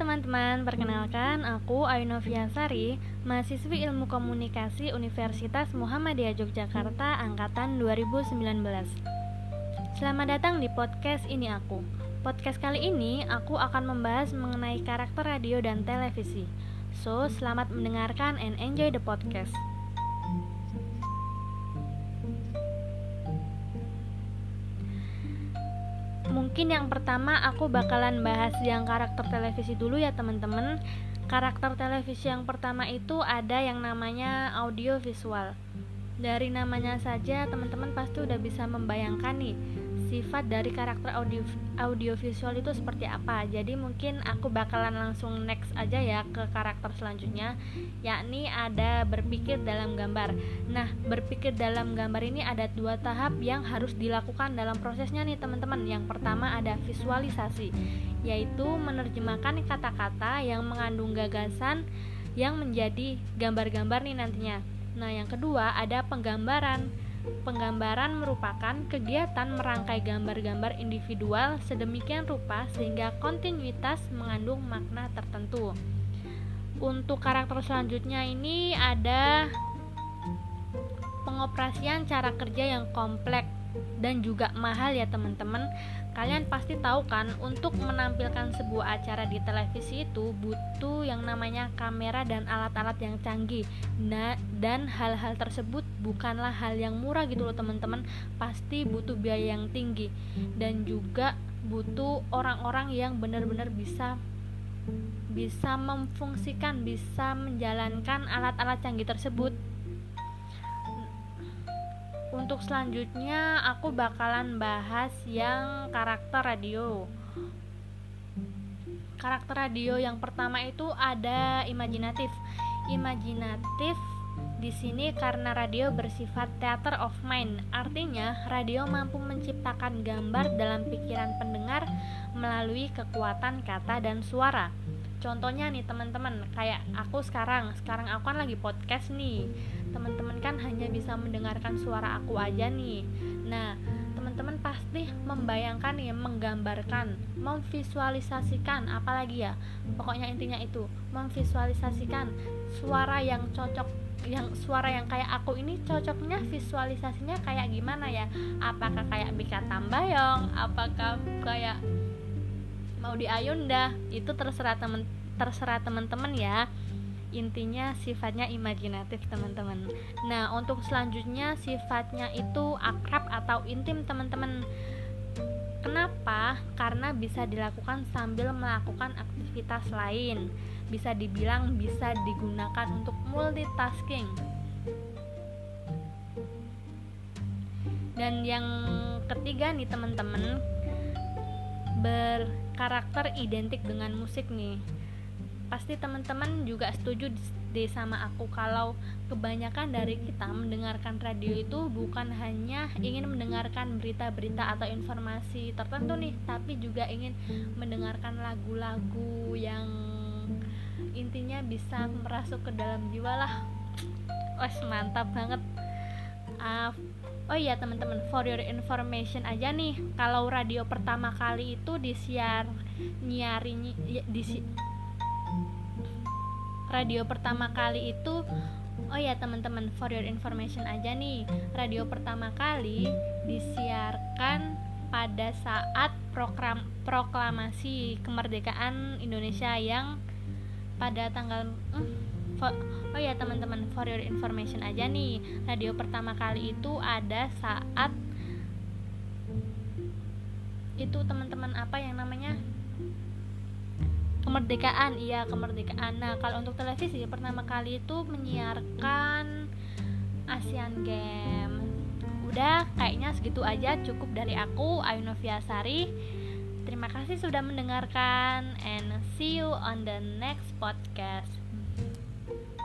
teman-teman, perkenalkan aku Ayunovia Sari, mahasiswi Ilmu Komunikasi Universitas Muhammadiyah Yogyakarta angkatan 2019. Selamat datang di podcast ini aku. Podcast kali ini aku akan membahas mengenai karakter radio dan televisi. So, selamat mendengarkan and enjoy the podcast. Mungkin yang pertama aku bakalan bahas yang karakter televisi dulu ya teman-teman. Karakter televisi yang pertama itu ada yang namanya audio visual. Dari namanya saja teman-teman pasti udah bisa membayangkan nih sifat dari karakter audio audiovisual itu seperti apa. Jadi mungkin aku bakalan langsung next aja ya ke karakter selanjutnya, yakni ada berpikir dalam gambar. Nah, berpikir dalam gambar ini ada dua tahap yang harus dilakukan dalam prosesnya nih teman-teman. Yang pertama ada visualisasi, yaitu menerjemahkan kata-kata yang mengandung gagasan yang menjadi gambar-gambar nih nantinya. Nah, yang kedua ada penggambaran Penggambaran merupakan kegiatan merangkai gambar-gambar individual sedemikian rupa sehingga kontinuitas mengandung makna tertentu. Untuk karakter selanjutnya ini ada pengoperasian cara kerja yang kompleks dan juga mahal ya teman-teman Kalian pasti tahu kan, untuk menampilkan sebuah acara di televisi itu butuh yang namanya kamera dan alat-alat yang canggih. Nah, dan hal-hal tersebut bukanlah hal yang murah gitu loh teman-teman. Pasti butuh biaya yang tinggi dan juga butuh orang-orang yang benar-benar bisa bisa memfungsikan, bisa menjalankan alat-alat canggih tersebut untuk selanjutnya aku bakalan bahas yang karakter radio. Karakter radio yang pertama itu ada imajinatif. Imajinatif di sini karena radio bersifat theater of mind, artinya radio mampu menciptakan gambar dalam pikiran pendengar melalui kekuatan kata dan suara. Contohnya nih teman-teman, kayak aku sekarang, sekarang aku kan lagi podcast nih. Teman-teman kan hanya bisa mendengarkan suara aku aja nih. Nah teman-teman pasti membayangkan ya menggambarkan memvisualisasikan apalagi ya? Pokoknya intinya itu memvisualisasikan suara yang cocok yang suara yang kayak aku ini cocoknya visualisasinya kayak gimana ya? Apakah kayak Bika Tambayong? Apakah kayak mau di Ayunda itu terserah temen terserah teman-teman ya. Intinya sifatnya imajinatif teman-teman nah untuk selanjutnya sifatnya itu akrab atau intim teman-teman kenapa? Karena bisa dilakukan sambil melakukan aktivitas lain. Bisa dibilang bisa digunakan untuk multitasking. Dan yang ketiga nih teman-teman berkarakter identik dengan musik nih. Pasti teman-teman juga setuju deh sama aku kalau kebanyakan dari kita mendengarkan radio itu bukan hanya ingin mendengarkan berita-berita atau informasi tertentu nih tapi juga ingin mendengarkan lagu-lagu yang intinya bisa merasuk ke dalam jiwa lah. Wes mantap banget uh, oh iya teman-teman for your information aja nih. Kalau radio pertama kali itu disiar nyiari di radio pertama kali itu Oh ya teman-teman, for your information aja nih, radio pertama kali disiarkan pada saat program proklamasi kemerdekaan Indonesia yang pada tanggal hmm, oh ya teman-teman, for your information aja nih, radio pertama kali itu ada saat itu teman-teman apa yang namanya? Kemerdekaan iya kemerdekaan. Nah kalau untuk televisi pertama kali itu menyiarkan Asian Games. Udah kayaknya segitu aja cukup dari aku Ayunovia Sari. Terima kasih sudah mendengarkan and see you on the next podcast Thank you.